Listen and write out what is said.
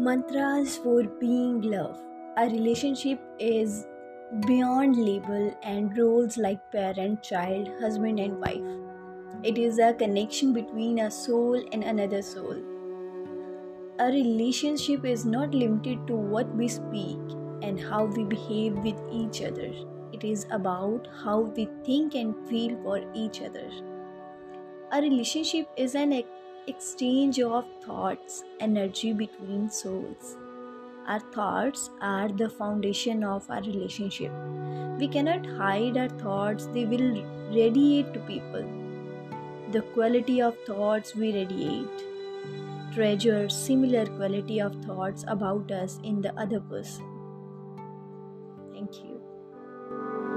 Mantras for being love. A relationship is beyond label and roles like parent, child, husband, and wife. It is a connection between a soul and another soul. A relationship is not limited to what we speak and how we behave with each other. It is about how we think and feel for each other. A relationship is an exchange of thoughts, energy between souls. Our thoughts are the foundation of our relationship. We cannot hide our thoughts, they will radiate to people. The quality of thoughts we radiate. Treasure similar quality of thoughts about us in the other person. Thank you.